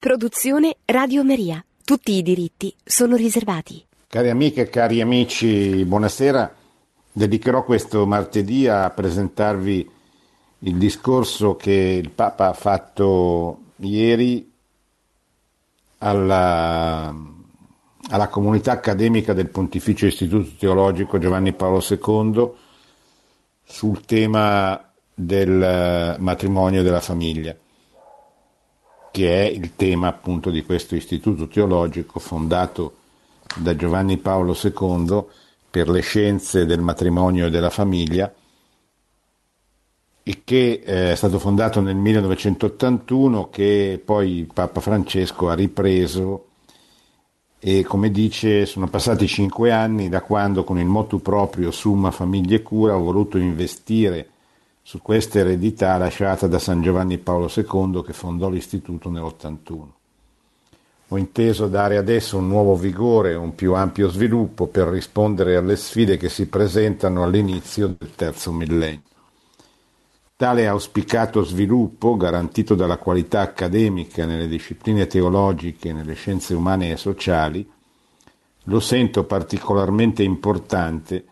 Produzione Radio Maria. Tutti i diritti sono riservati. Cari amiche e cari amici, buonasera. Dedicherò questo martedì a presentarvi il discorso che il Papa ha fatto ieri alla, alla comunità accademica del Pontificio Istituto Teologico Giovanni Paolo II sul tema del matrimonio e della famiglia che è il tema appunto di questo istituto teologico fondato da Giovanni Paolo II per le scienze del matrimonio e della famiglia e che eh, è stato fondato nel 1981 che poi Papa Francesco ha ripreso e come dice sono passati cinque anni da quando con il motu proprio Summa Famiglia Cura ho voluto investire su questa eredità lasciata da San Giovanni Paolo II che fondò l'istituto nell'81. Ho inteso dare adesso un nuovo vigore, un più ampio sviluppo per rispondere alle sfide che si presentano all'inizio del terzo millennio. Tale auspicato sviluppo, garantito dalla qualità accademica nelle discipline teologiche nelle scienze umane e sociali, lo sento particolarmente importante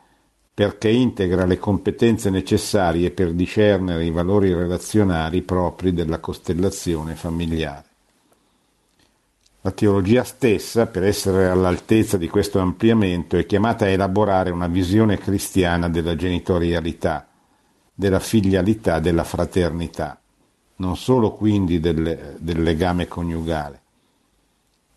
perché integra le competenze necessarie per discernere i valori relazionali propri della costellazione familiare. La teologia stessa, per essere all'altezza di questo ampliamento, è chiamata a elaborare una visione cristiana della genitorialità, della filialità, della fraternità, non solo quindi del, del legame coniugale,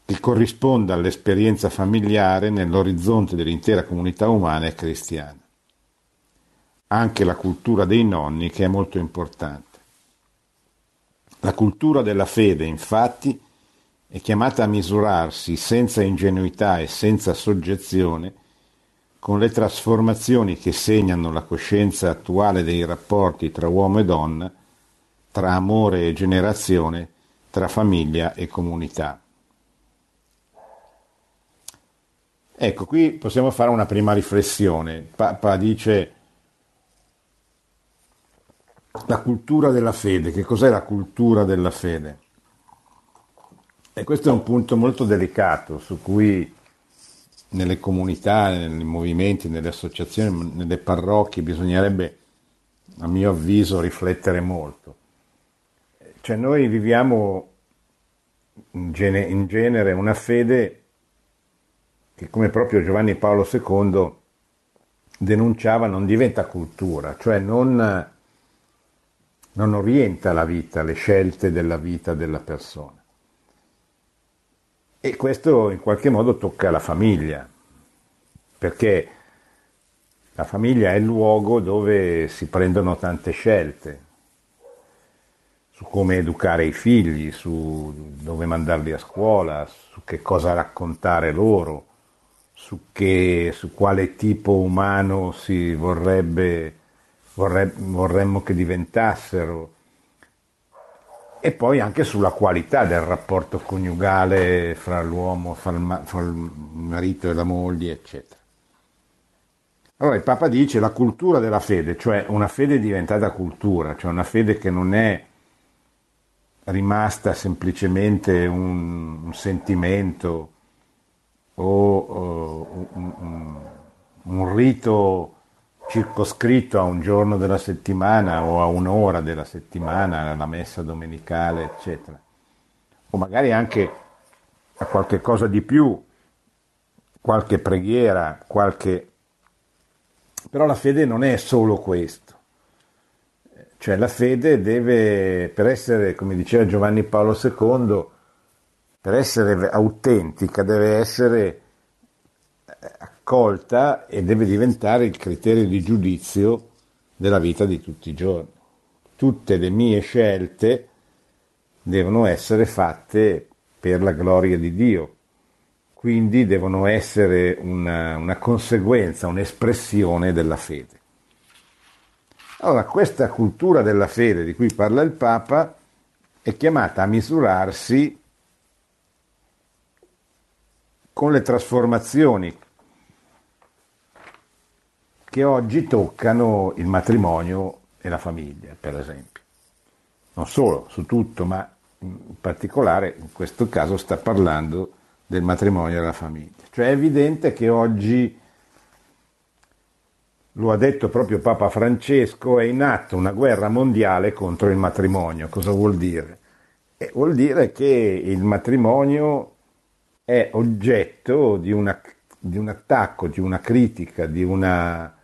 che corrisponda all'esperienza familiare nell'orizzonte dell'intera comunità umana e cristiana anche la cultura dei nonni che è molto importante. La cultura della fede, infatti, è chiamata a misurarsi senza ingenuità e senza soggezione con le trasformazioni che segnano la coscienza attuale dei rapporti tra uomo e donna, tra amore e generazione, tra famiglia e comunità. Ecco, qui possiamo fare una prima riflessione. Papa dice la cultura della fede. Che cos'è la cultura della fede? E questo è un punto molto delicato su cui nelle comunità, nei movimenti, nelle associazioni, nelle parrocchie bisognerebbe, a mio avviso, riflettere molto. Cioè noi viviamo in genere una fede che come proprio Giovanni Paolo II denunciava non diventa cultura, cioè non non orienta la vita, le scelte della vita della persona. E questo in qualche modo tocca la famiglia, perché la famiglia è il luogo dove si prendono tante scelte su come educare i figli, su dove mandarli a scuola, su che cosa raccontare loro, su, che, su quale tipo umano si vorrebbe vorre, vorremmo che diventassero e poi anche sulla qualità del rapporto coniugale fra l'uomo, fra il, fra il marito e la moglie, eccetera. Allora il Papa dice la cultura della fede, cioè una fede diventata cultura, cioè una fede che non è rimasta semplicemente un, un sentimento o, o un, un, un rito circoscritto a un giorno della settimana o a un'ora della settimana, la messa domenicale, eccetera. O magari anche a qualche cosa di più, qualche preghiera, qualche... Però la fede non è solo questo. Cioè la fede deve, per essere, come diceva Giovanni Paolo II, per essere autentica deve essere accolta e deve diventare il criterio di giudizio della vita di tutti i giorni. Tutte le mie scelte devono essere fatte per la gloria di Dio, quindi devono essere una, una conseguenza, un'espressione della fede. Allora, questa cultura della fede di cui parla il Papa è chiamata a misurarsi con le trasformazioni che oggi toccano il matrimonio e la famiglia, per esempio. Non solo, su tutto, ma in particolare in questo caso sta parlando del matrimonio e della famiglia. Cioè è evidente che oggi, lo ha detto proprio Papa Francesco, è in atto una guerra mondiale contro il matrimonio. Cosa vuol dire? Eh, vuol dire che il matrimonio è oggetto di, una, di un attacco, di una critica, di una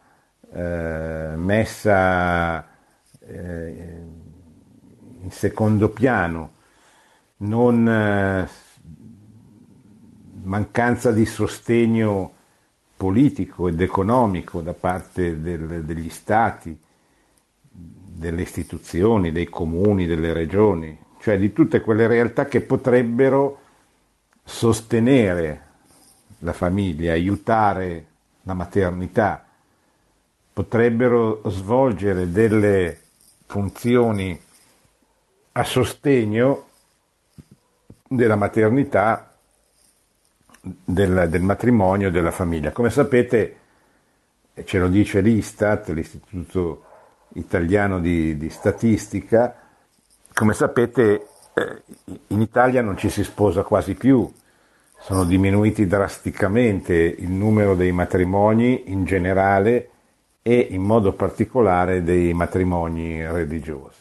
eh, messa eh, in secondo piano, non, eh, mancanza di sostegno politico ed economico da parte del, degli stati, delle istituzioni, dei comuni, delle regioni, cioè di tutte quelle realtà che potrebbero sostenere la famiglia, aiutare la maternità, potrebbero svolgere delle funzioni a sostegno della maternità, del, del matrimonio, della famiglia. Come sapete, ce lo dice l'Istat, l'Istituto Italiano di, di Statistica, come sapete eh, in Italia non ci si sposa quasi più, sono diminuiti drasticamente il numero dei matrimoni in generale e in modo particolare dei matrimoni religiosi.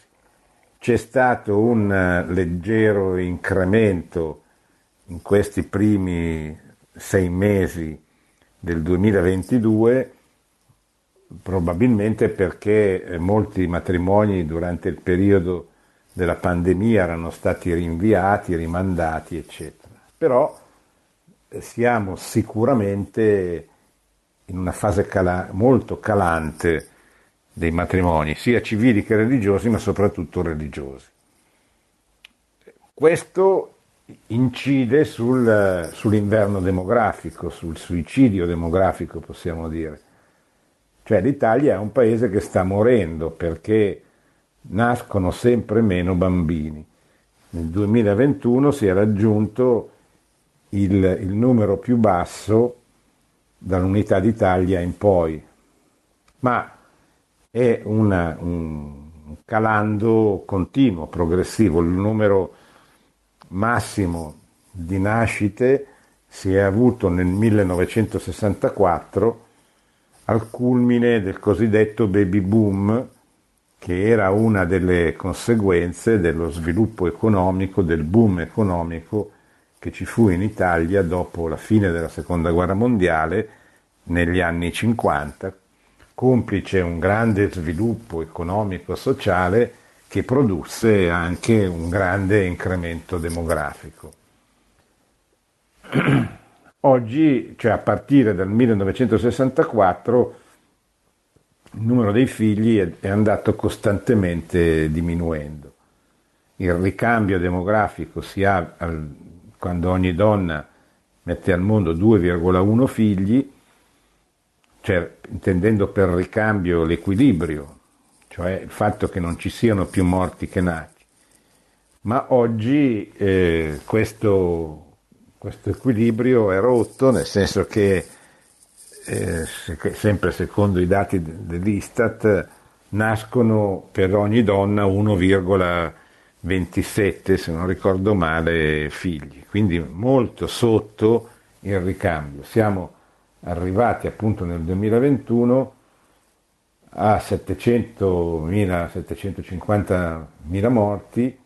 C'è stato un eh, leggero incremento in questi primi sei mesi del 2022, probabilmente perché eh, molti matrimoni durante il periodo della pandemia erano stati rinviati, rimandati, eccetera. Però eh, siamo sicuramente in una fase cala- molto calante dei matrimoni, sia civili che religiosi, ma soprattutto religiosi. Questo incide sul, sull'inverno demografico, sul suicidio demografico, possiamo dire. Cioè l'Italia è un paese che sta morendo perché nascono sempre meno bambini. Nel 2021 si è raggiunto il, il numero più basso dall'unità d'Italia in poi, ma è una, un calando continuo, progressivo. Il numero massimo di nascite si è avuto nel 1964 al culmine del cosiddetto baby boom che era una delle conseguenze dello sviluppo economico, del boom economico che ci fu in Italia dopo la fine della seconda guerra mondiale negli anni 50, complice un grande sviluppo economico e sociale che produsse anche un grande incremento demografico. Oggi, cioè a partire dal 1964, il numero dei figli è andato costantemente diminuendo. Il ricambio demografico si ha quando ogni donna mette al mondo 2,1 figli, cioè intendendo per ricambio l'equilibrio, cioè il fatto che non ci siano più morti che nati. Ma oggi eh, questo, questo equilibrio è rotto, nel senso che eh, sempre secondo i dati dell'Istat, nascono per ogni donna 1,27, se non ricordo male, figli, quindi molto sotto il ricambio. Siamo arrivati appunto nel 2021 a 700.000, 750.000 morti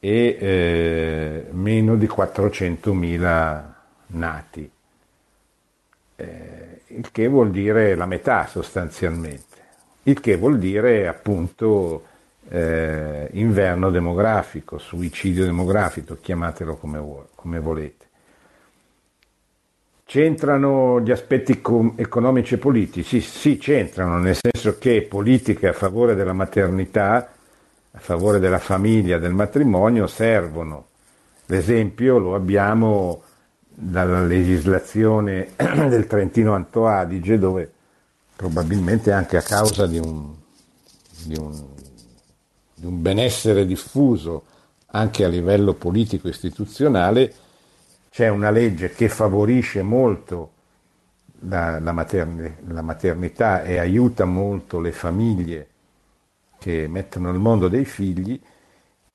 e eh, meno di 400.000 nati. Eh, il che vuol dire la metà sostanzialmente, il che vuol dire appunto eh, inverno demografico, suicidio demografico, chiamatelo come, come volete. C'entrano gli aspetti com- economici e politici? Sì, c'entrano, nel senso che politiche a favore della maternità, a favore della famiglia, del matrimonio servono. L'esempio lo abbiamo dalla legislazione del Trentino Alto Adige dove probabilmente anche a causa di un, di un, di un benessere diffuso anche a livello politico istituzionale c'è una legge che favorisce molto la, la, materni, la maternità e aiuta molto le famiglie che mettono al mondo dei figli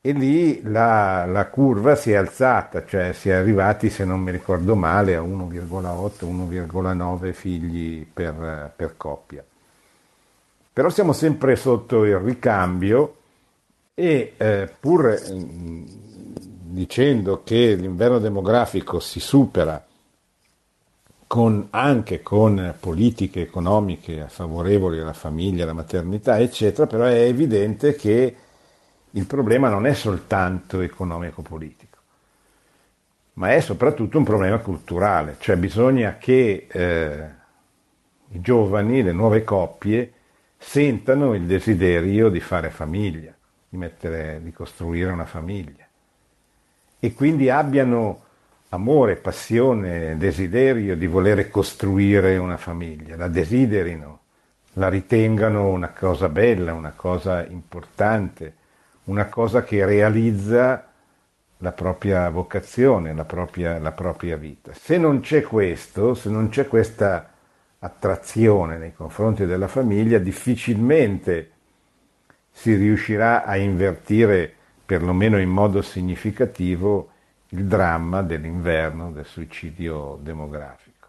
e lì la, la, curva si è alzata, cioè si è arrivati, se non mi ricordo male, a 1,8-1,9 figli per, per, coppia. Però siamo sempre sotto il ricambio e eh, pur mm, dicendo che l'inverno demografico si supera con, anche con politiche economiche favorevoli alla famiglia, alla maternità, eccetera, però è evidente che il problema non è soltanto economico-politico, ma è soprattutto un problema culturale, cioè bisogna che eh, i giovani, le nuove coppie, sentano il desiderio di fare famiglia, di, mettere, di costruire una famiglia e quindi abbiano amore, passione, desiderio di volere costruire una famiglia, la desiderino, la ritengano una cosa bella, una cosa importante, una cosa che realizza la propria vocazione, la propria, la propria vita. Se non c'è questo, se non c'è questa attrazione nei confronti della famiglia, difficilmente si riuscirà a invertire, perlomeno in modo significativo, il dramma dell'inverno, del suicidio demografico.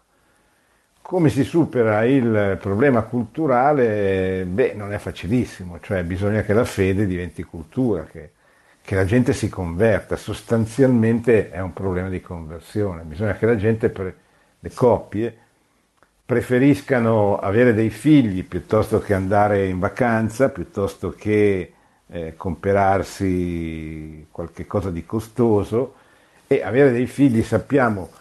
Come si supera il problema culturale? Beh, non è facilissimo, cioè bisogna che la fede diventi cultura, che, che la gente si converta, sostanzialmente è un problema di conversione, bisogna che la gente, le coppie, preferiscano avere dei figli piuttosto che andare in vacanza, piuttosto che eh, comperarsi qualche cosa di costoso, e avere dei figli sappiamo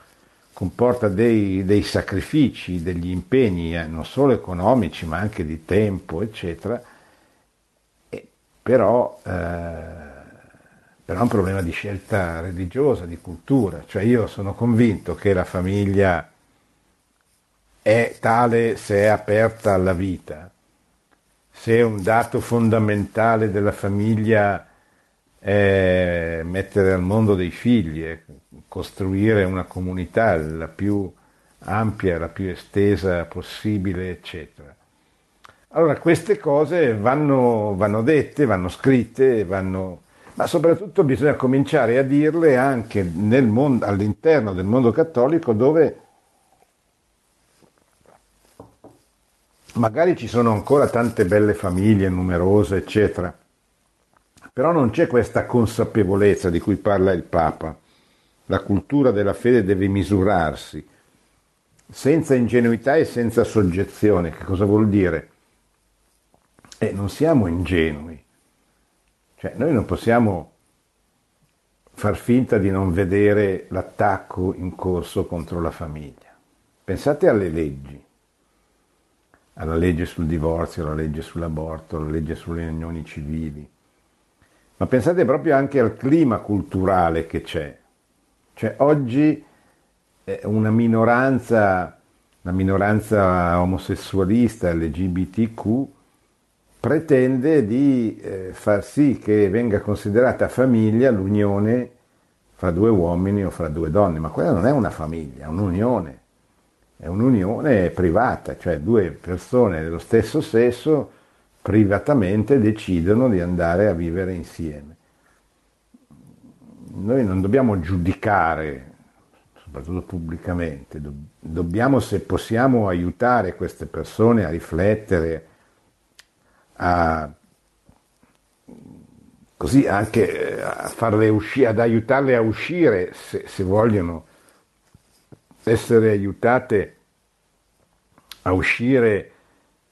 comporta dei, dei sacrifici, degli impegni eh, non solo economici ma anche di tempo, eccetera, e però, eh, però è un problema di scelta religiosa, di cultura, cioè io sono convinto che la famiglia è tale se è aperta alla vita, se un dato fondamentale della famiglia è mettere al mondo dei figli, è costruire una comunità la più ampia, la più estesa possibile, eccetera. Allora queste cose vanno, vanno dette, vanno scritte, vanno, ma soprattutto bisogna cominciare a dirle anche mondo, all'interno del mondo cattolico dove magari ci sono ancora tante belle famiglie numerose, eccetera, però non c'è questa consapevolezza di cui parla il Papa. La cultura della fede deve misurarsi, senza ingenuità e senza soggezione. Che cosa vuol dire? Eh, non siamo ingenui. Cioè, noi non possiamo far finta di non vedere l'attacco in corso contro la famiglia. Pensate alle leggi, alla legge sul divorzio, alla legge sull'aborto, alla legge sulle unioni civili. Ma pensate proprio anche al clima culturale che c'è. Cioè oggi una minoranza, la minoranza omosessualista LGBTQ pretende di eh, far sì che venga considerata famiglia l'unione fra due uomini o fra due donne, ma quella non è una famiglia, è un'unione, è un'unione privata, cioè due persone dello stesso sesso privatamente decidono di andare a vivere insieme. Noi non dobbiamo giudicare, soprattutto pubblicamente, dobbiamo se possiamo aiutare queste persone a riflettere, a, così anche a farle uscire, ad aiutarle a uscire se, se vogliono essere aiutate a uscire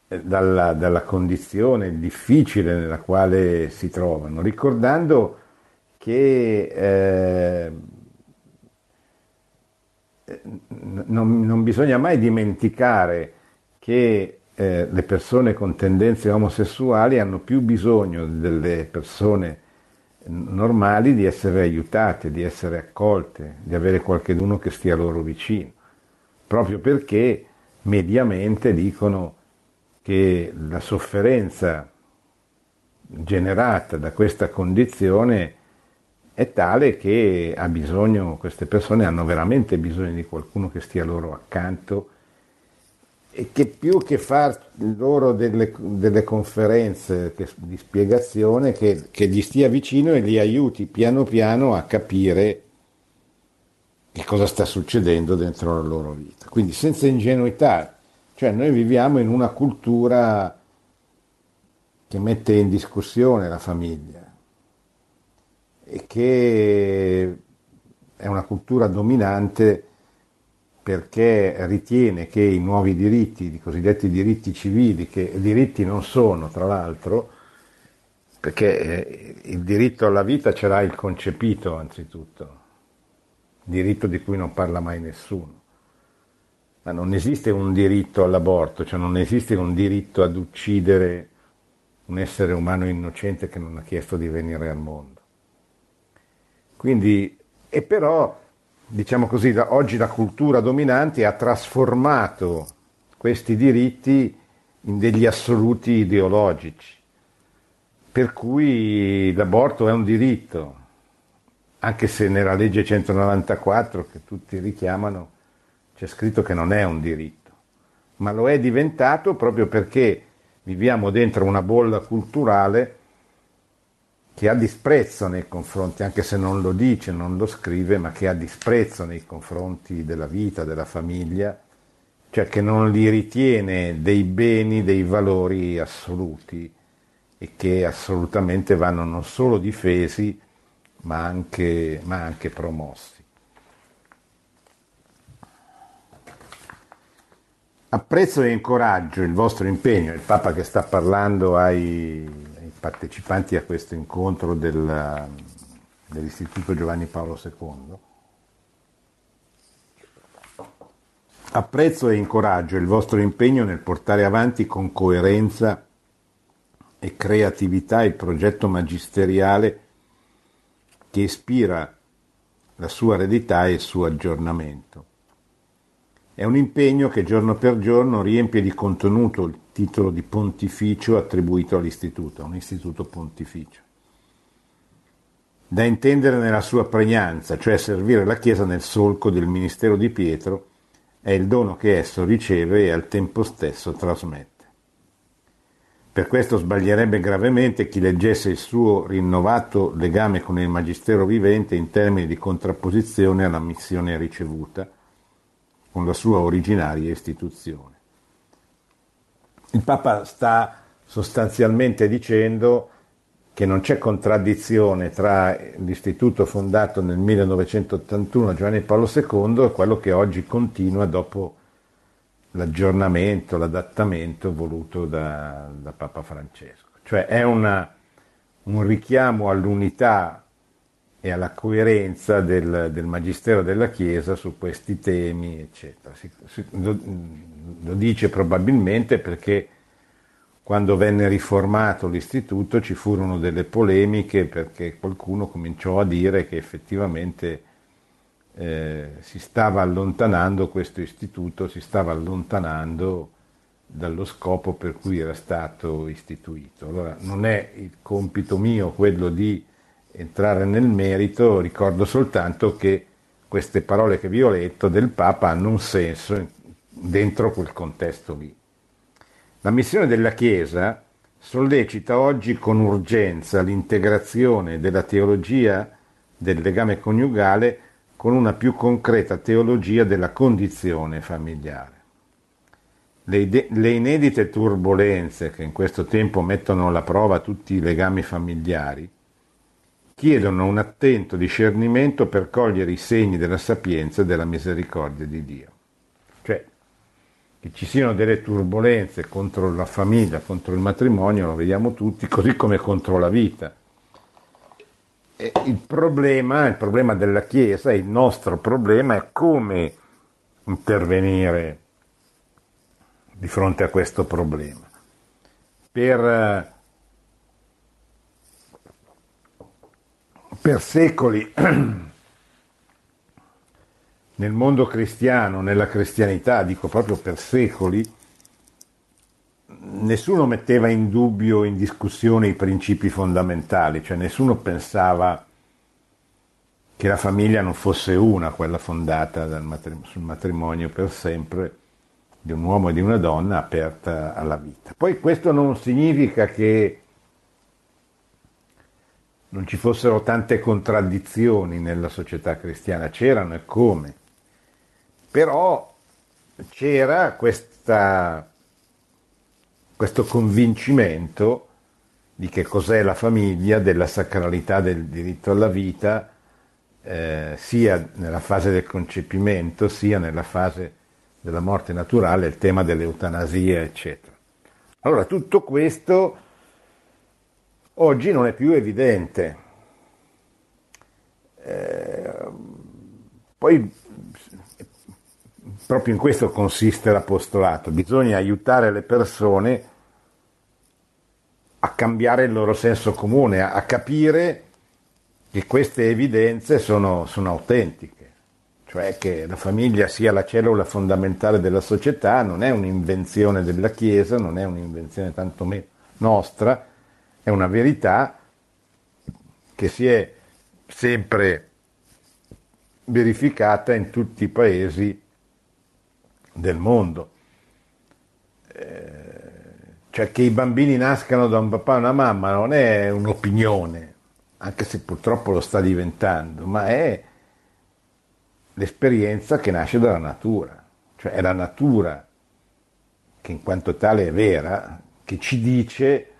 dalla, dalla, condizione difficile nella quale si trovano, ricordando che eh, non, non, bisogna mai dimenticare che eh, le persone con tendenze omosessuali hanno più bisogno delle persone normali di essere aiutate, di essere accolte, di avere qualcuno che stia loro vicino, proprio perché mediamente dicono che la sofferenza generata da questa condizione è tale che ha bisogno, queste persone hanno veramente bisogno di qualcuno che stia loro accanto e che più che fare loro delle, delle conferenze che, di spiegazione, che, che, gli stia vicino e li aiuti piano piano a capire che cosa sta succedendo dentro la loro vita. Quindi senza ingenuità, cioè noi viviamo in una cultura che mette in discussione la famiglia e che è una cultura dominante perché ritiene che i nuovi diritti, i cosiddetti diritti civili, che diritti non sono tra l'altro, perché eh, il diritto alla vita ce l'ha il concepito anzitutto, diritto di cui non parla mai nessuno. Ma non esiste un diritto all'aborto, cioè non esiste un diritto ad uccidere un essere umano innocente che non ha chiesto di venire al mondo. Quindi, e però diciamo così, da, oggi la cultura dominante ha trasformato questi diritti in degli assoluti ideologici, per cui l'aborto è un diritto, anche se nella legge 194 che tutti richiamano c'è scritto che non è un diritto, ma lo è diventato proprio perché viviamo dentro una bolla culturale che ha disprezzo nei confronti, anche se non lo dice, non lo scrive, ma che ha disprezzo nei confronti della vita, della famiglia, cioè che non li ritiene dei beni, dei valori assoluti e che assolutamente vanno non solo difesi, ma anche, ma anche promossi. Apprezzo e incoraggio il vostro impegno, il Papa che sta parlando ai partecipanti a questo incontro del, dell'Istituto Giovanni Paolo II. Apprezzo e incoraggio il vostro impegno nel portare avanti con coerenza e creatività il progetto magisteriale che ispira la sua eredità e il suo aggiornamento. È un impegno che giorno per giorno riempie di contenuto il titolo di pontificio attribuito all'istituto, un istituto pontificio. Da intendere nella sua pregnanza, cioè servire la Chiesa nel solco del ministero di Pietro, è il dono che esso riceve e al tempo stesso trasmette. Per questo sbaglierebbe gravemente chi leggesse il suo rinnovato legame con il Magistero vivente in termini di contrapposizione alla missione ricevuta, con la sua originaria istituzione il Papa sta sostanzialmente dicendo che non c'è contraddizione tra l'istituto fondato nel 1981 Giovanni Paolo II e quello che oggi continua dopo l'aggiornamento, l'adattamento voluto da, da Papa Francesco. Cioè è una, un richiamo all'unità e alla coerenza del, del, Magistero della Chiesa su questi temi, eccetera. Si, si, lo, lo, dice probabilmente perché quando venne riformato l'istituto ci furono delle polemiche perché qualcuno cominciò a dire che effettivamente eh, si stava allontanando questo istituto, si stava allontanando dallo scopo per cui era stato istituito. Allora non è il compito mio quello di entrare nel merito, ricordo soltanto che queste parole che vi ho letto del Papa hanno un senso dentro quel contesto lì. La missione della Chiesa sollecita oggi con urgenza l'integrazione della teologia del legame coniugale con una più concreta teologia della condizione familiare. Le, le, inedite turbulenze che in questo tempo mettono alla prova tutti i legami familiari chiedono un attento discernimento per cogliere i segni della sapienza e della misericordia di Dio. Cioè, che ci siano delle turbulenze contro la famiglia, contro il matrimonio, lo vediamo tutti, così come contro la vita. E il problema, il problema della Chiesa, il nostro problema è come intervenire di fronte a questo problema. Per per secoli nel mondo cristiano, nella cristianità, dico proprio per secoli, nessuno metteva in dubbio, in discussione i principi fondamentali, cioè nessuno pensava che la famiglia non fosse una, quella fondata matrimonio, sul matrimonio per sempre, di un uomo e di una donna aperta alla vita. Poi questo non significa che non ci fossero tante contraddizioni nella società cristiana, c'erano e come, però c'era questa, questo convincimento di che cos'è la famiglia, della sacralità del diritto alla vita, eh, sia nella fase del concepimento, sia nella fase della morte naturale, il tema dell'eutanasia, eccetera. Allora, tutto questo oggi non è più evidente. Eh, poi proprio in questo consiste l'apostolato, bisogna aiutare le persone a cambiare il loro senso comune, a, a capire che queste evidenze sono, sono autentiche cioè che la famiglia sia la cellula fondamentale della società, non è un'invenzione della Chiesa, non è un'invenzione tantomeno nostra, è una verità che si è sempre verificata in tutti i paesi del mondo. Eh, cioè che i bambini nascano da un papà e una mamma non è un'opinione, anche se purtroppo lo sta diventando, ma è l'esperienza che nasce dalla natura, cioè è la natura che in quanto tale è vera, che ci dice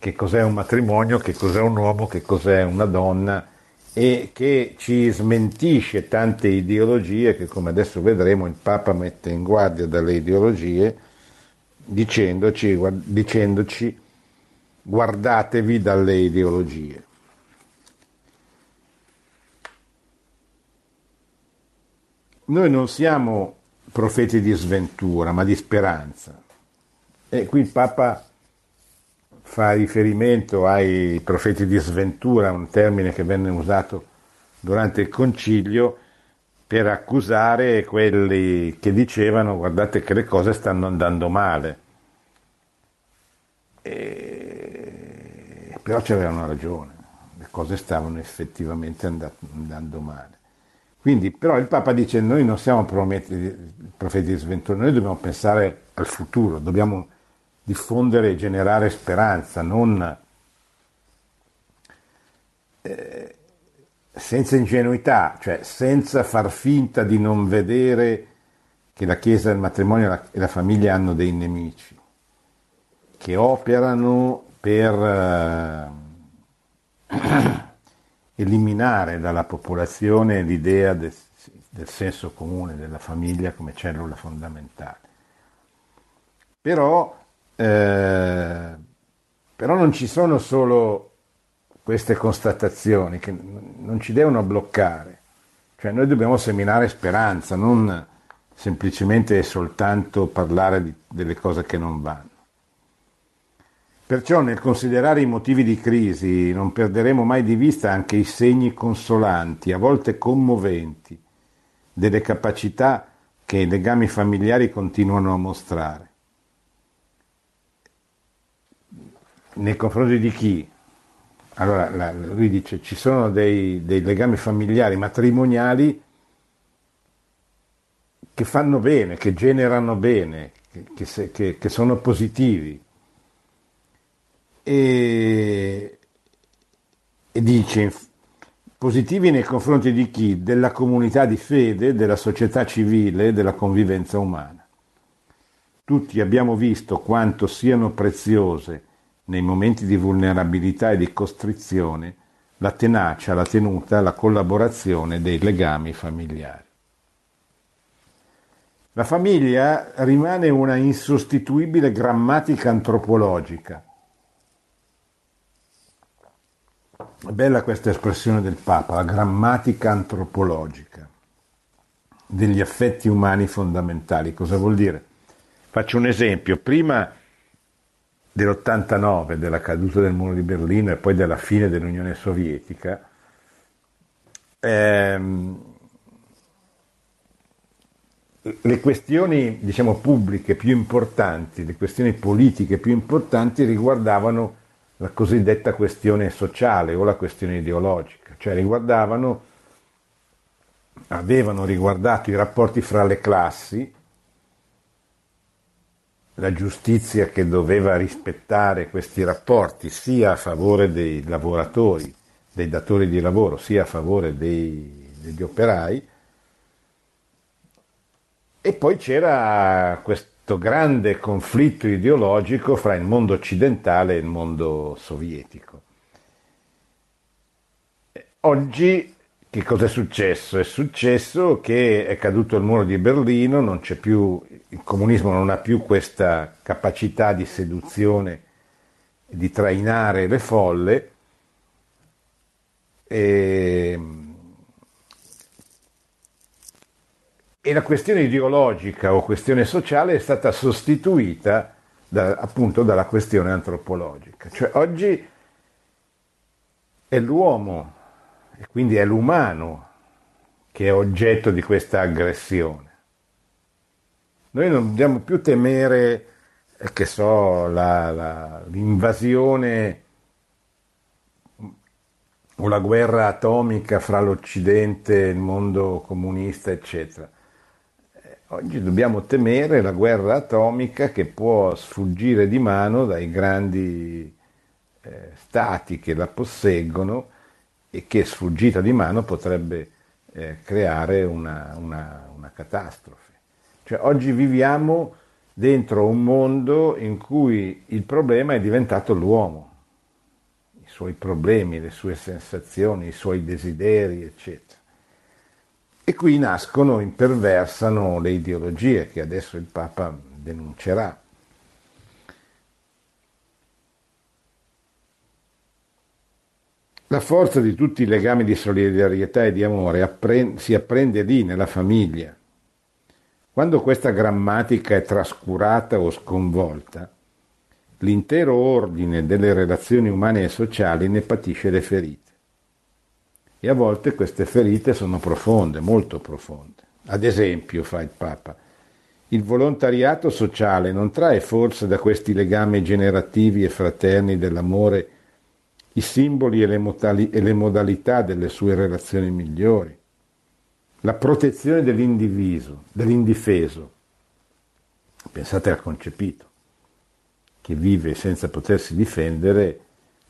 che cos'è un matrimonio, che cos'è un uomo, che cos'è una donna e che ci smentisce tante ideologie che come adesso vedremo il Papa mette in guardia dalle ideologie dicendoci, dicendoci guardatevi dalle ideologie. Noi non siamo profeti di sventura, ma di speranza. E qui il Papa fa riferimento ai profeti di sventura, un termine che venne usato durante il concilio per accusare quelli che dicevano guardate che le cose stanno andando male. E... Però ci avevano ragione, le cose stavano effettivamente andando male. Quindi, però il Papa dice noi non siamo profeti di sventura, noi dobbiamo pensare al futuro, dobbiamo diffondere e generare speranza, non eh, senza ingenuità, cioè senza far finta di non vedere che la Chiesa, il matrimonio e la famiglia hanno dei nemici, che operano per... Eh, eliminare dalla popolazione l'idea del, del senso comune della famiglia come cellula fondamentale. Però, eh, però non ci sono solo queste constatazioni che non ci devono bloccare, cioè noi dobbiamo seminare speranza, non semplicemente e soltanto parlare di, delle cose che non vanno. Perciò nel considerare i motivi di crisi non perderemo mai di vista anche i segni consolanti, a volte commoventi, delle capacità che i legami familiari continuano a mostrare. Nei confronti di chi? Allora lui dice ci sono dei, dei legami familiari, matrimoniali che fanno bene, che generano bene, che, che, che sono positivi e, e dice positivi nei confronti di chi? Della comunità di fede, della società civile, della convivenza umana. Tutti abbiamo visto quanto siano preziose nei momenti di vulnerabilità e di costrizione la tenacia, la tenuta, la collaborazione dei legami familiari. La famiglia rimane una insostituibile grammatica antropologica È bella questa espressione del Papa, la grammatica antropologica degli affetti umani fondamentali. Cosa vuol dire? Faccio un esempio. Prima dell'89, della caduta del muro di Berlino e poi della fine dell'Unione Sovietica, ehm, le questioni diciamo, pubbliche più importanti, le questioni politiche più importanti riguardavano la cosiddetta questione sociale o la questione ideologica, cioè riguardavano, avevano riguardato i rapporti fra le classi la giustizia che doveva rispettare questi rapporti sia a favore dei lavoratori, dei datori di lavoro, sia a favore dei, degli operai. E poi c'era questo grande conflitto ideologico fra il mondo occidentale e il mondo sovietico. Oggi che cosa è successo? È successo che è caduto il muro di Berlino, non c'è più, il comunismo non ha più questa capacità di seduzione, di trainare le folle e, e la questione ideologica o questione sociale è stata sostituita da, appunto dalla questione antropologica. Cioè oggi è l'uomo e quindi è l'umano che è oggetto di questa aggressione. Noi non dobbiamo più temere, eh, che so, la, la, l'invasione o la guerra atomica fra l'Occidente e il mondo comunista, eccetera. Eh, oggi dobbiamo temere la guerra atomica che può sfuggire di mano dai grandi eh, stati che la posseggono e che sfuggita di mano potrebbe eh, creare una, una, una catastrofe. Cioè, oggi viviamo dentro un mondo in cui il problema è diventato l'uomo, i suoi problemi, le sue sensazioni, i suoi desideri, eccetera. E qui nascono, imperversano le ideologie che adesso il Papa denuncerà. La forza di tutti i legami di solidarietà e di amore si apprende lì, nella famiglia. Quando questa grammatica è trascurata o sconvolta, l'intero ordine delle relazioni umane e sociali ne patisce le ferite. E a volte queste ferite sono profonde, molto profonde. Ad esempio, fa il Papa, il volontariato sociale non trae forse da questi legami generativi e fraterni dell'amore i simboli e le, modali- e le modalità delle sue relazioni migliori, la protezione dell'indiviso, dell'indifeso. Pensate al concepito, che vive senza potersi difendere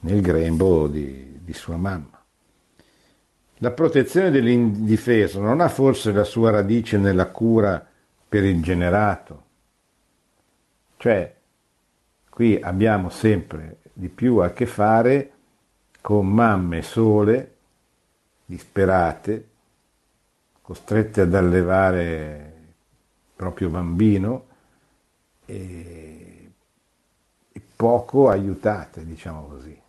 nel grembo di, di sua mamma. La protezione dell'indifeso non ha forse la sua radice nella cura per il generato? Cioè, qui abbiamo sempre di più a che fare con mamme sole, disperate, costrette ad allevare il proprio bambino e, poco aiutate, diciamo così.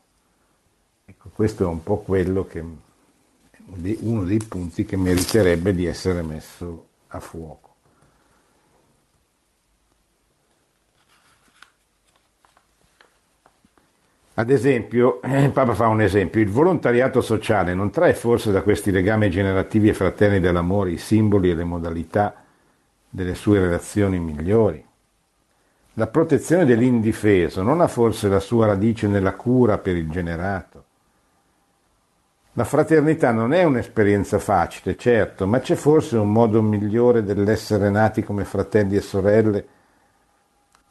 Ecco, questo è un po' quello che uno dei punti che meriterebbe di essere messo a fuoco. Ad esempio, il Papa fa un esempio, il volontariato sociale non trae forse da questi legami generativi e fraterni dell'amore i simboli e le modalità delle sue relazioni migliori? La protezione dell'indifeso non ha forse la sua radice nella cura per il generato? La fraternità non è un'esperienza facile, certo, ma c'è forse un modo migliore dell'essere nati come fratelli e sorelle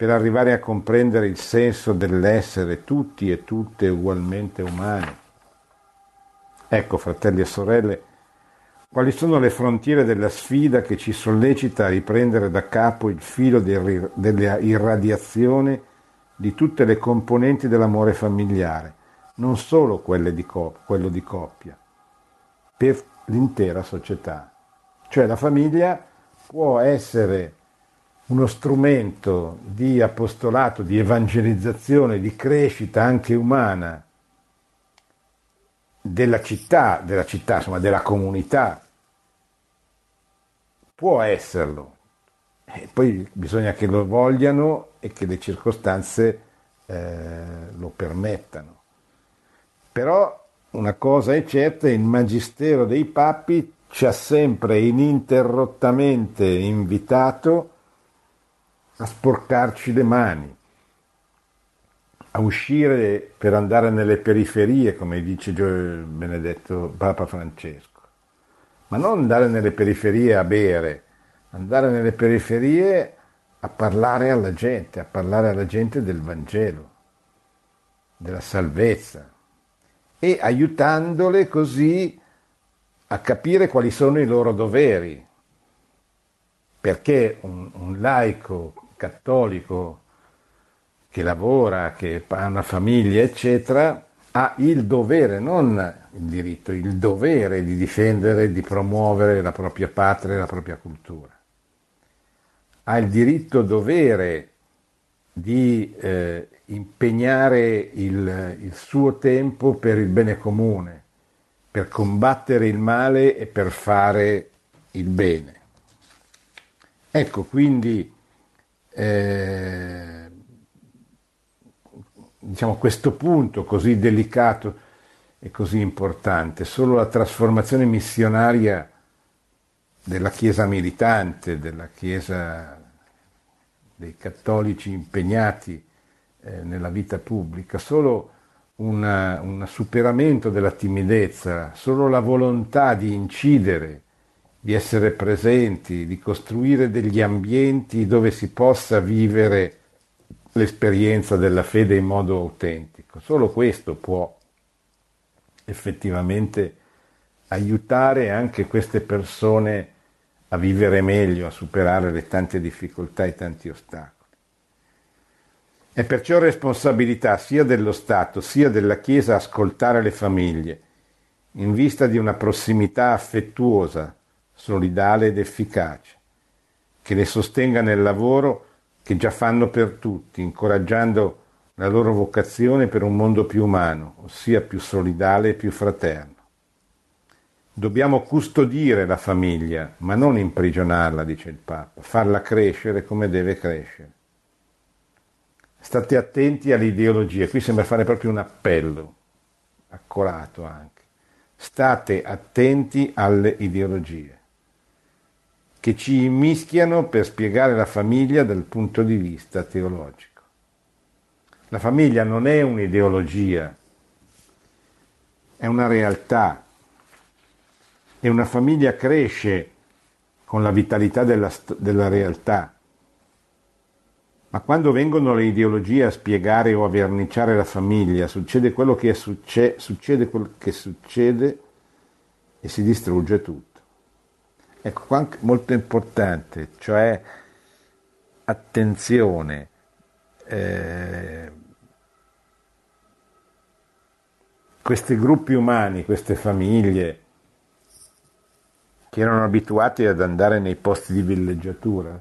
per arrivare a comprendere il senso dell'essere tutti e tutte ugualmente umani. Ecco, fratelli e sorelle, quali sono le frontiere della sfida che ci sollecita a riprendere da capo il filo della irradiazione di tutte le componenti dell'amore familiare, non solo di cop- quello di coppia, per l'intera società. Cioè la famiglia può essere uno strumento di apostolato, di evangelizzazione, di crescita anche umana della città, della città, insomma della comunità. Può esserlo. E poi bisogna che lo vogliano e che le circostanze eh, lo permettano. Però una cosa è certa, il magistero dei papi ci ha sempre ininterrottamente invitato a sporcarci le mani, a uscire per andare nelle periferie, come dice Benedetto Papa Francesco, ma non andare nelle periferie a bere, andare nelle periferie a parlare alla gente, a parlare alla gente del Vangelo, della salvezza e aiutandole così a capire quali sono i loro doveri, perché un, un laico cattolico che lavora, che ha una famiglia, eccetera, ha il dovere, non il diritto, il dovere di difendere, di promuovere la propria patria e la propria cultura. Ha il diritto dovere di eh, impegnare il, il suo tempo per il bene comune, per combattere il male e per fare il bene. Ecco, quindi eh, diciamo, questo punto così delicato e così importante, solo la trasformazione missionaria della Chiesa militante, della Chiesa dei cattolici impegnati eh, nella vita pubblica, solo un superamento della timidezza, solo la volontà di incidere, di essere presenti, di costruire degli ambienti dove si possa vivere l'esperienza della fede in modo autentico. Solo questo può effettivamente aiutare anche queste persone a vivere meglio, a superare le tante difficoltà e tanti ostacoli. È perciò responsabilità sia dello Stato sia della Chiesa ascoltare le famiglie, in vista di una prossimità affettuosa, solidale ed efficace, che le sostenga nel lavoro che già fanno per tutti, incoraggiando la loro vocazione per un mondo più umano, ossia più solidale e più fraterno. Dobbiamo custodire la famiglia, ma non imprigionarla, dice il Papa, farla crescere come deve crescere. State attenti alle ideologie, qui sembra fare proprio un appello, accorato anche. State attenti alle ideologie che ci immischiano per spiegare la famiglia dal punto di vista teologico. La famiglia non è un'ideologia, è una realtà e una famiglia cresce con la vitalità della, della realtà. Ma quando vengono le ideologie a spiegare o a verniciare la famiglia, succede quello che succe- succede, quello che succede e si distrugge tutto. Ecco, qua molto importante, cioè attenzione, eh, questi gruppi umani, queste famiglie che erano abituati ad andare nei posti di villeggiatura,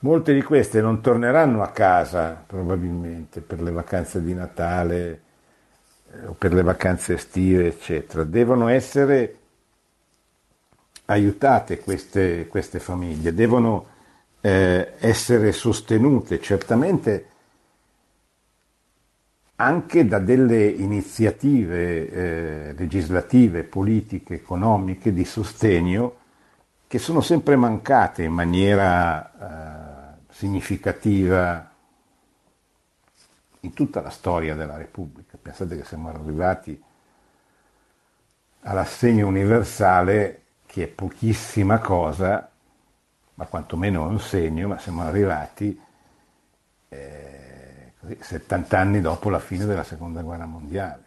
molte di queste non torneranno a casa probabilmente per le vacanze di Natale eh, o per le vacanze estive, eccetera. Devono essere aiutate queste, queste famiglie, devono eh, essere sostenute certamente anche da delle iniziative eh, legislative, politiche, economiche di sostegno che sono sempre mancate in maniera eh, significativa in tutta la storia della Repubblica. Pensate che siamo arrivati all'assegno universale che è pochissima cosa, ma quantomeno è un segno, ma siamo arrivati eh, così, 70 anni dopo la fine della seconda guerra mondiale.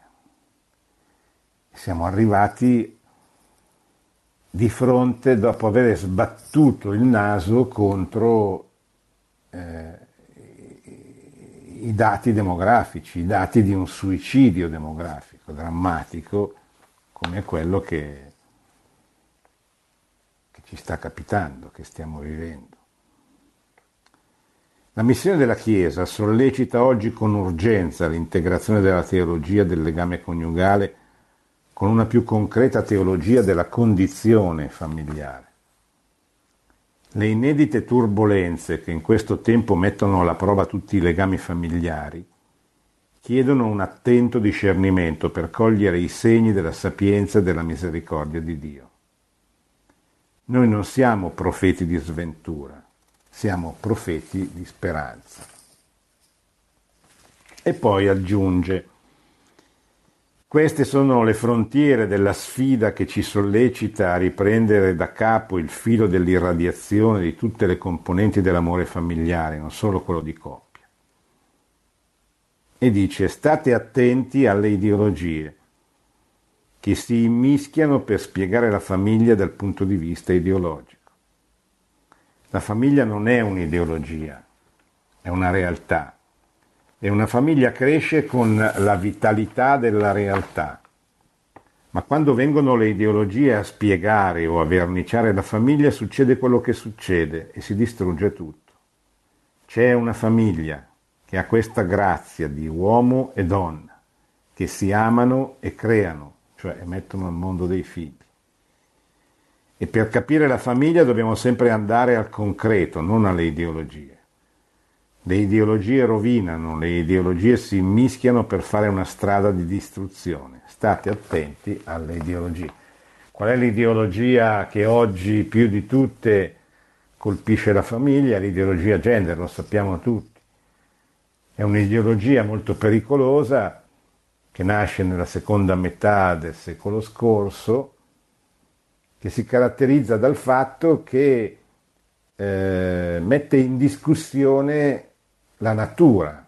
Siamo arrivati di fronte, dopo aver sbattuto il naso contro eh, i dati demografici, i dati di un suicidio demografico drammatico come quello che ci sta capitando, che stiamo vivendo. La missione della Chiesa sollecita oggi con urgenza l'integrazione della teologia del legame coniugale con una più concreta teologia della condizione familiare. Le inedite turbulenze che in questo tempo mettono alla prova tutti i legami familiari chiedono un attento discernimento per cogliere i segni della sapienza e della misericordia di Dio. Noi non siamo profeti di sventura, siamo profeti di speranza. E poi aggiunge, Queste sono le frontiere della sfida che ci sollecita a riprendere da capo il filo dell'irradiazione di tutte le componenti dell'amore familiare, non solo quello di coppia. E dice state attenti alle ideologie che si immischiano per spiegare la famiglia dal punto di vista ideologico. La famiglia non è un'ideologia, è una realtà e una famiglia cresce con la vitalità della realtà. Ma quando vengono le ideologie a spiegare o a verniciare la famiglia succede quello che succede e si distrugge tutto. C'è una famiglia che ha questa grazia di uomo e donna, che si amano e creano, cioè mettono al mondo dei figli. E per capire la famiglia dobbiamo sempre andare al concreto, non alle ideologie. Le ideologie rovinano, le ideologie si mischiano per fare una strada di distruzione. State attenti alle ideologie. Qual è l'ideologia che oggi più di tutte colpisce la famiglia? L'ideologia gender, lo sappiamo tutti. È un'ideologia molto pericolosa che nasce nella seconda metà del secolo scorso, che si caratterizza dal fatto che eh, mette in discussione la natura,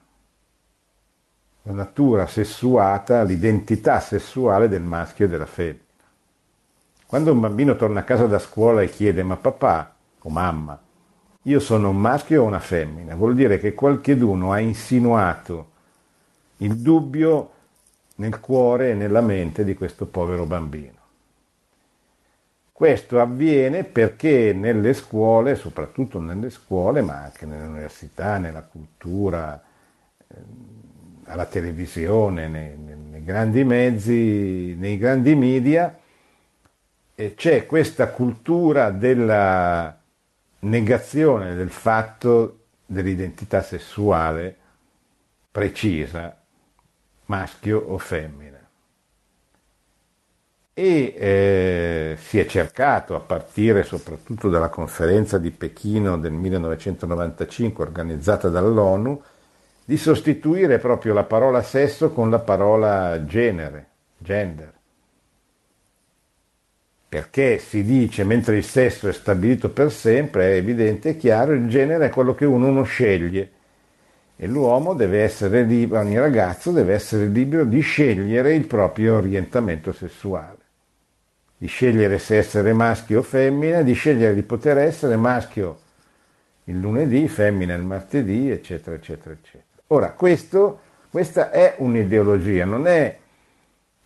la natura sessuata, l'identità sessuale del maschio e della femmina. Quando un bambino torna a casa da scuola e chiede ma papà o mamma, io sono un maschio o una femmina, vuol dire che qualcheduno ha insinuato il dubbio nel cuore e nella mente di questo povero bambino. Questo avviene perché nelle scuole, soprattutto nelle scuole, ma anche nelle università, nella cultura, ehm, alla televisione, nei, nei grandi mezzi, nei grandi media, c'è questa cultura della negazione del fatto dell'identità sessuale precisa, maschio o femmina e eh, si è cercato, a partire soprattutto dalla conferenza di Pechino del 1995 organizzata dall'ONU, di sostituire proprio la parola sesso con la parola genere, gender. Perché si dice, mentre il sesso è stabilito per sempre, è evidente e chiaro, il genere è quello che uno, uno sceglie. E l'uomo deve essere libero, ogni ragazzo deve essere libero di scegliere il proprio orientamento sessuale di scegliere se essere maschio o femmina, di scegliere di poter essere maschio il lunedì, femmina il martedì, eccetera, eccetera, eccetera. Ora, questo, questa è un'ideologia, non è,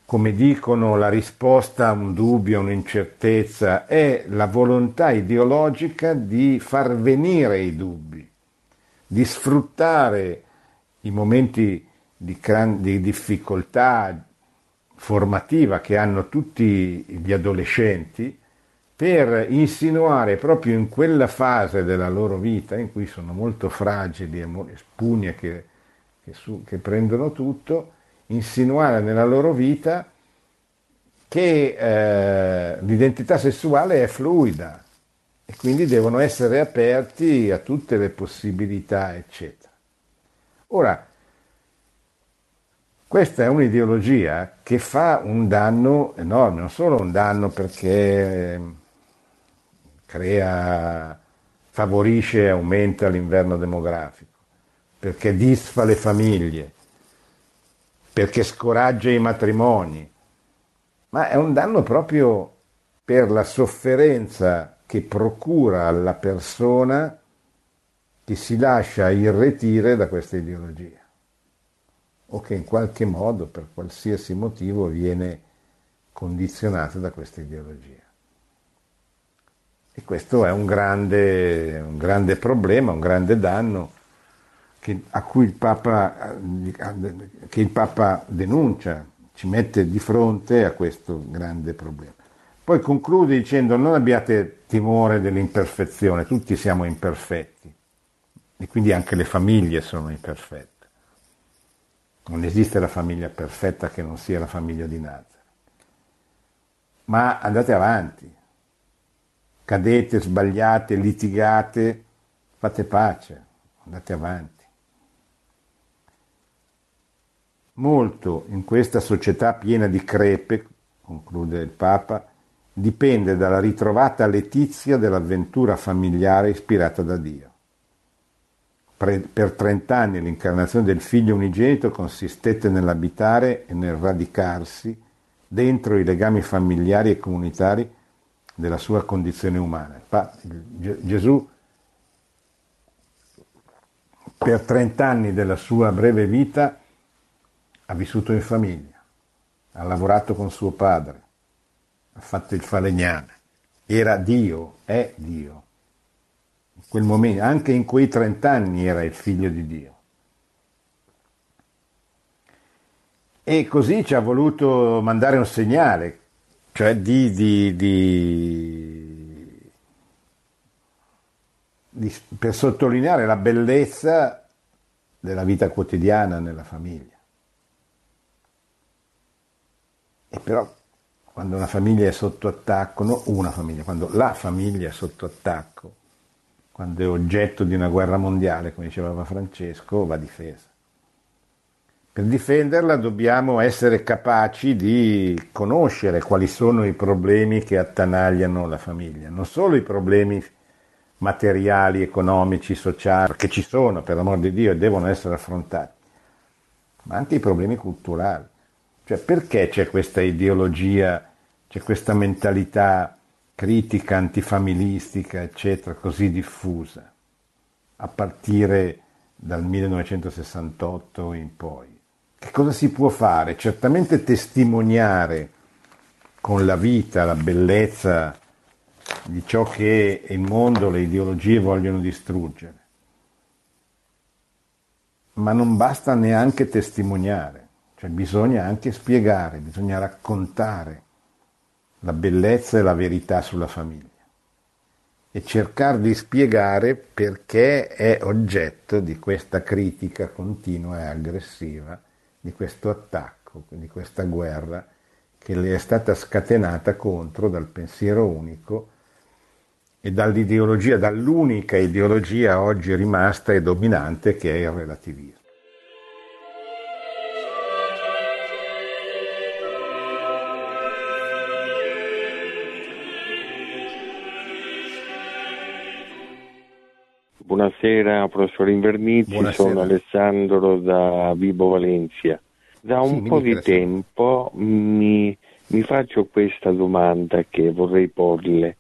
come dicono, la risposta a un dubbio, un'incertezza, è la volontà ideologica di far venire i dubbi, di sfruttare i momenti di, gran, di difficoltà, formativa che hanno tutti gli adolescenti per insinuare proprio in quella fase della loro vita in cui sono molto fragili e spugne che, che, su, che prendono tutto, insinuare nella loro vita che eh, l'identità sessuale è fluida e quindi devono essere aperti a tutte le possibilità, eccetera. Ora, questa è un'ideologia che fa un danno enorme, non solo un danno perché ehm, crea, favorisce e aumenta l'inverno demografico, perché disfa le famiglie, perché scoraggia i matrimoni, ma è un danno proprio per la sofferenza che procura alla persona che si lascia irretire da questa ideologia o che in qualche modo, per qualsiasi motivo, viene condizionato da questa ideologia. E questo è un grande, un grande problema, un grande danno che, a cui il Papa, che il Papa denuncia, ci mette di fronte a questo grande problema. Poi conclude dicendo non abbiate timore dell'imperfezione, tutti siamo imperfetti e quindi anche le famiglie sono imperfette. Non esiste la famiglia perfetta che non sia la famiglia di Nazareth. Ma andate avanti, cadete, sbagliate, litigate, fate pace, andate avanti. Molto in questa società piena di crepe, conclude il Papa, dipende dalla ritrovata letizia dell'avventura familiare ispirata da Dio. Per trent'anni l'incarnazione del figlio unigenito consistette nell'abitare e nel radicarsi dentro i legami familiari e comunitari della sua condizione umana. Gesù per trent'anni della sua breve vita ha vissuto in famiglia, ha lavorato con suo padre, ha fatto il falegname, era Dio, è Dio quel momento, anche in quei trent'anni era il figlio di Dio. E così ci ha voluto mandare un segnale, cioè di, di, di, per sottolineare la bellezza della vita quotidiana nella famiglia. E però quando una famiglia è sotto attacco, no una famiglia, quando la famiglia è sotto attacco, quando è oggetto di una guerra mondiale, come diceva Papa Francesco, va difesa. Per difenderla dobbiamo essere capaci di conoscere quali sono i problemi che attanagliano la famiglia, non solo i problemi materiali, economici, sociali, che ci sono, per l'amor di Dio, e devono essere affrontati, ma anche i problemi culturali. Cioè perché c'è questa ideologia, c'è questa mentalità critica antifamilistica, eccetera, così diffusa, a partire dal 1968 in poi. Che cosa si può fare? Certamente testimoniare con la vita la bellezza di ciò che il mondo, le ideologie vogliono distruggere. Ma non basta neanche testimoniare, cioè bisogna anche spiegare, bisogna raccontare la bellezza e la verità sulla famiglia e cercare di spiegare perché è oggetto di questa critica continua e aggressiva, di questo attacco, di questa guerra che le è stata scatenata contro dal pensiero unico e dall'ideologia, dall'unica ideologia oggi rimasta e dominante che è il relativismo. Buonasera professor Invernizzi, Buonasera. sono Alessandro da Vibo Valencia. Da un sì, po' di tempo mi, mi faccio questa domanda che vorrei porle.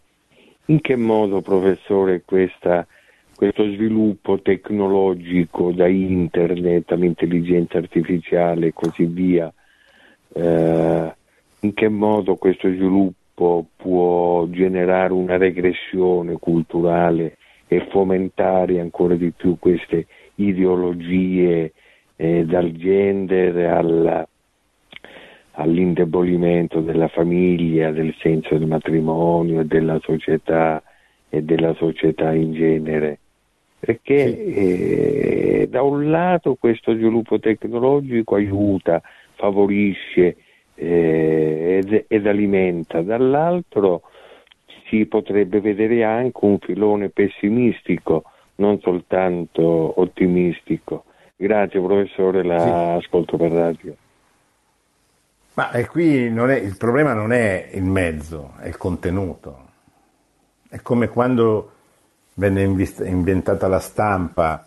In che modo, professore, questa, questo sviluppo tecnologico da internet all'intelligenza artificiale e così via, eh, in che modo questo sviluppo può generare una regressione culturale e fomentare ancora di più queste ideologie eh, dal gender alla, all'indebolimento della famiglia, del senso del matrimonio e della società e della società in genere. Perché sì. eh, da un lato questo sviluppo tecnologico aiuta, favorisce eh, ed, ed, alimenta, dall'altro si potrebbe vedere anche un filone pessimistico, non soltanto ottimistico. Grazie professore, la sì. ascolto per radio. Ma eh, qui è, il problema non è il mezzo, è il contenuto. È come quando venne inventata la stampa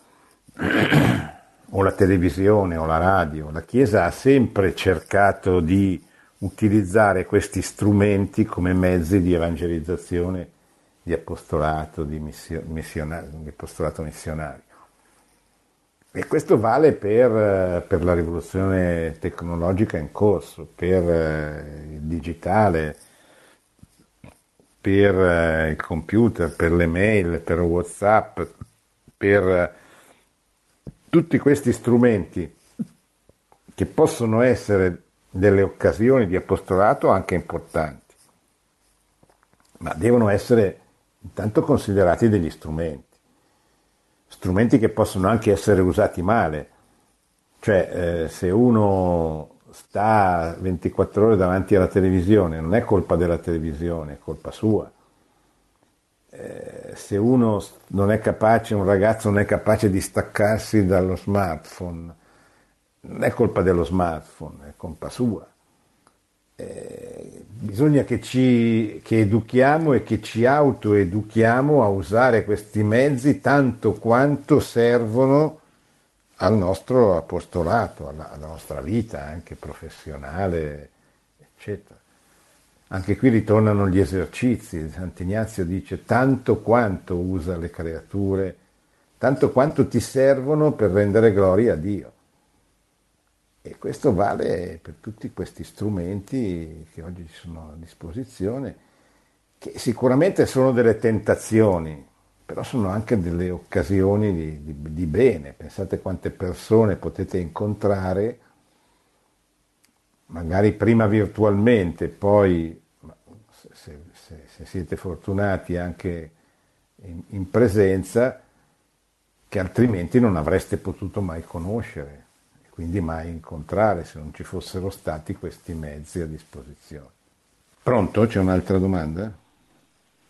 o la televisione o la radio. La Chiesa ha sempre cercato di utilizzare questi strumenti come mezzi di evangelizzazione, di apostolato, di, missio, di apostolato missionario. E questo vale per, per, la rivoluzione tecnologica in corso, per eh, il digitale, per eh, il computer, per le mail, per Whatsapp, per eh, tutti questi strumenti che possono essere delle occasioni di apostolato anche importanti, ma devono essere intanto considerati degli strumenti, strumenti che possono anche essere usati male, cioè eh, se uno sta 24 ore davanti alla televisione non è colpa della televisione, è colpa sua. Eh, se uno non è capace, un ragazzo non è capace di staccarsi dallo smartphone, non è colpa dello smartphone, è colpa sua. Eh, bisogna che ci che educhiamo e che ci autoeduchiamo a usare questi mezzi tanto quanto servono al nostro apostolato, alla, alla nostra vita anche professionale, eccetera. Anche qui ritornano gli esercizi. Sant'Ignazio dice tanto quanto usa le creature, tanto quanto ti servono per rendere gloria a Dio. E questo vale per tutti questi strumenti che oggi ci sono a disposizione, che sicuramente sono delle tentazioni, però sono anche delle occasioni di, di, di bene. Pensate quante persone potete incontrare, magari prima virtualmente, poi se, se, se siete fortunati anche in, in presenza, che altrimenti non avreste potuto mai conoscere quindi mai incontrare se non ci fossero stati questi mezzi a disposizione. Pronto? C'è un'altra domanda?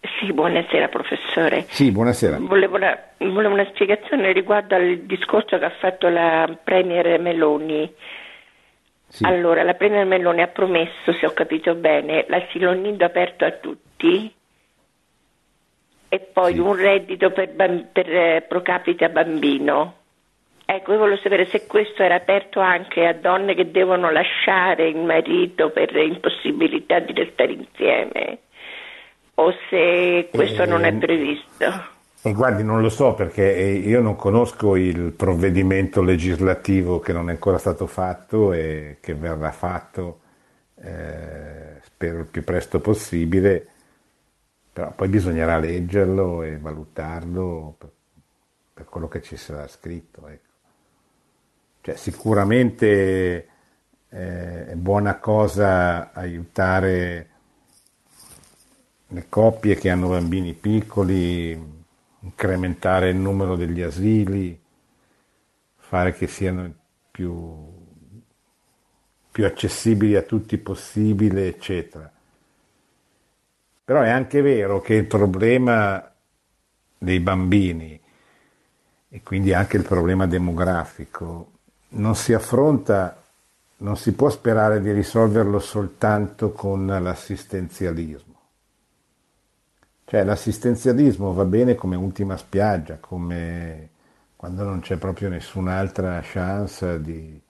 Sì, buonasera professore. Sì, buonasera. Volevo una, volevo una spiegazione riguardo al discorso che ha fatto la Premier Meloni. Sì. Allora, la Premier Meloni ha promesso, se ho capito bene, l'asilo nido aperto a tutti e poi sì. un reddito per, per eh, pro capite bambino. Ecco, io volevo sapere se questo era aperto anche a donne che devono lasciare il marito per impossibilità di restare insieme o se questo eh, non è ehm, previsto. E guardi, non lo so perché eh, io non conosco il provvedimento legislativo che non è ancora stato fatto e che verrà fatto, eh, spero il più presto possibile, però poi bisognerà leggerlo e valutarlo per, per quello che ci sarà scritto. Ecco. Cioè, sicuramente eh, è buona cosa aiutare le coppie che hanno bambini piccoli, incrementare il numero degli asili, fare che siano più, più accessibili a tutti possibile, eccetera. Però è anche vero che il problema dei bambini e quindi anche il problema demografico non si affronta, non si può sperare di risolverlo soltanto con l'assistenzialismo. Cioè l'assistenzialismo va bene come ultima spiaggia, come quando non c'è proprio nessun'altra chance di...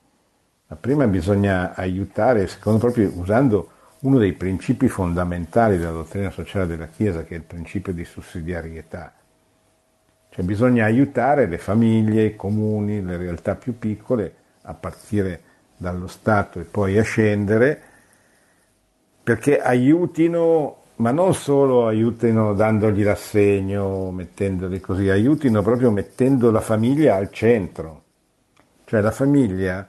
Ma prima bisogna aiutare, secondo proprio usando uno dei principi fondamentali della dottrina sociale della Chiesa, che è il principio di sussidiarietà. Cioè bisogna aiutare le famiglie, i comuni, le realtà più piccole, a partire dallo Stato e poi a scendere, perché aiutino ma non solo aiutino dandogli l'assegno, mettendoli così, aiutino proprio mettendo la famiglia al centro. Cioè la famiglia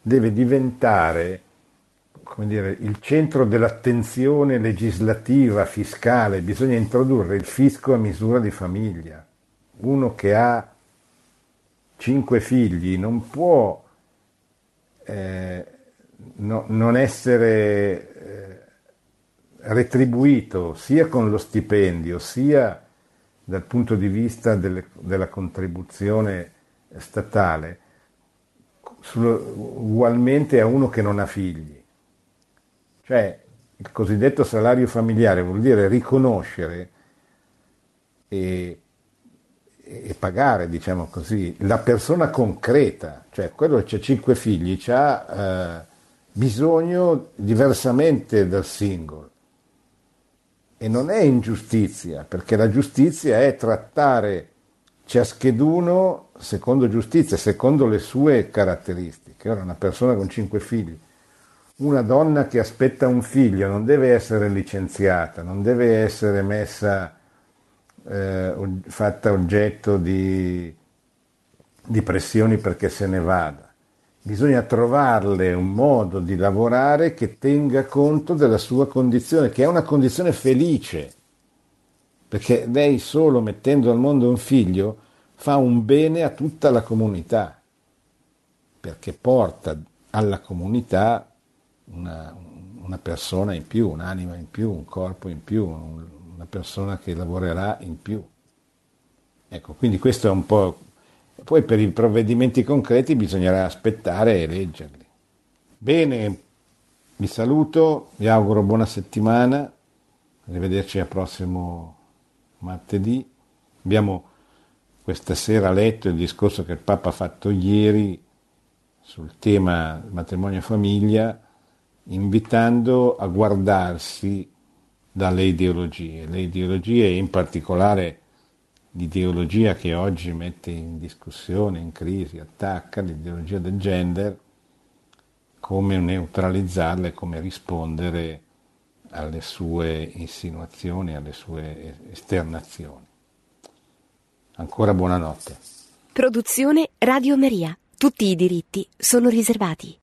deve diventare come dire, il centro dell'attenzione legislativa, fiscale, bisogna introdurre il fisco a misura di famiglia. Uno che ha cinque figli non può eh, no, non essere eh, retribuito sia con lo stipendio sia dal punto di vista delle, della contribuzione statale ugualmente a uno che non ha figli. Cioè il cosiddetto salario familiare vuol dire riconoscere e, e pagare, diciamo così, la persona concreta, cioè quello che ha cinque figli ha eh, bisogno diversamente dal singolo e non è ingiustizia, perché la giustizia è trattare ciascheduno secondo giustizia, secondo le sue caratteristiche. Ora una persona con cinque figli, una donna che aspetta un figlio non deve essere licenziata, non deve essere messa, eh, fatta oggetto di, di pressioni perché se ne vada. Bisogna trovarle un modo di lavorare che tenga conto della sua condizione, che è una condizione felice, perché lei solo mettendo al mondo un figlio fa un bene a tutta la comunità, perché porta alla comunità una, una persona in più, un'anima in più, un corpo in più, una persona che lavorerà in più. Ecco, quindi questo è un po' Poi per i provvedimenti concreti bisognerà aspettare e leggerli. Bene, vi saluto, vi auguro buona settimana, arrivederci al prossimo martedì. Abbiamo questa sera letto il discorso che il Papa ha fatto ieri sul tema matrimonio e famiglia, invitando a guardarsi dalle ideologie, le ideologie in particolare l'ideologia che oggi mette in discussione, in crisi, attacca, l'ideologia del gender, come neutralizzarla come rispondere alle sue insinuazioni, alle sue esternazioni. Ancora buonanotte. Produzione Radio Maria. Tutti i diritti sono riservati.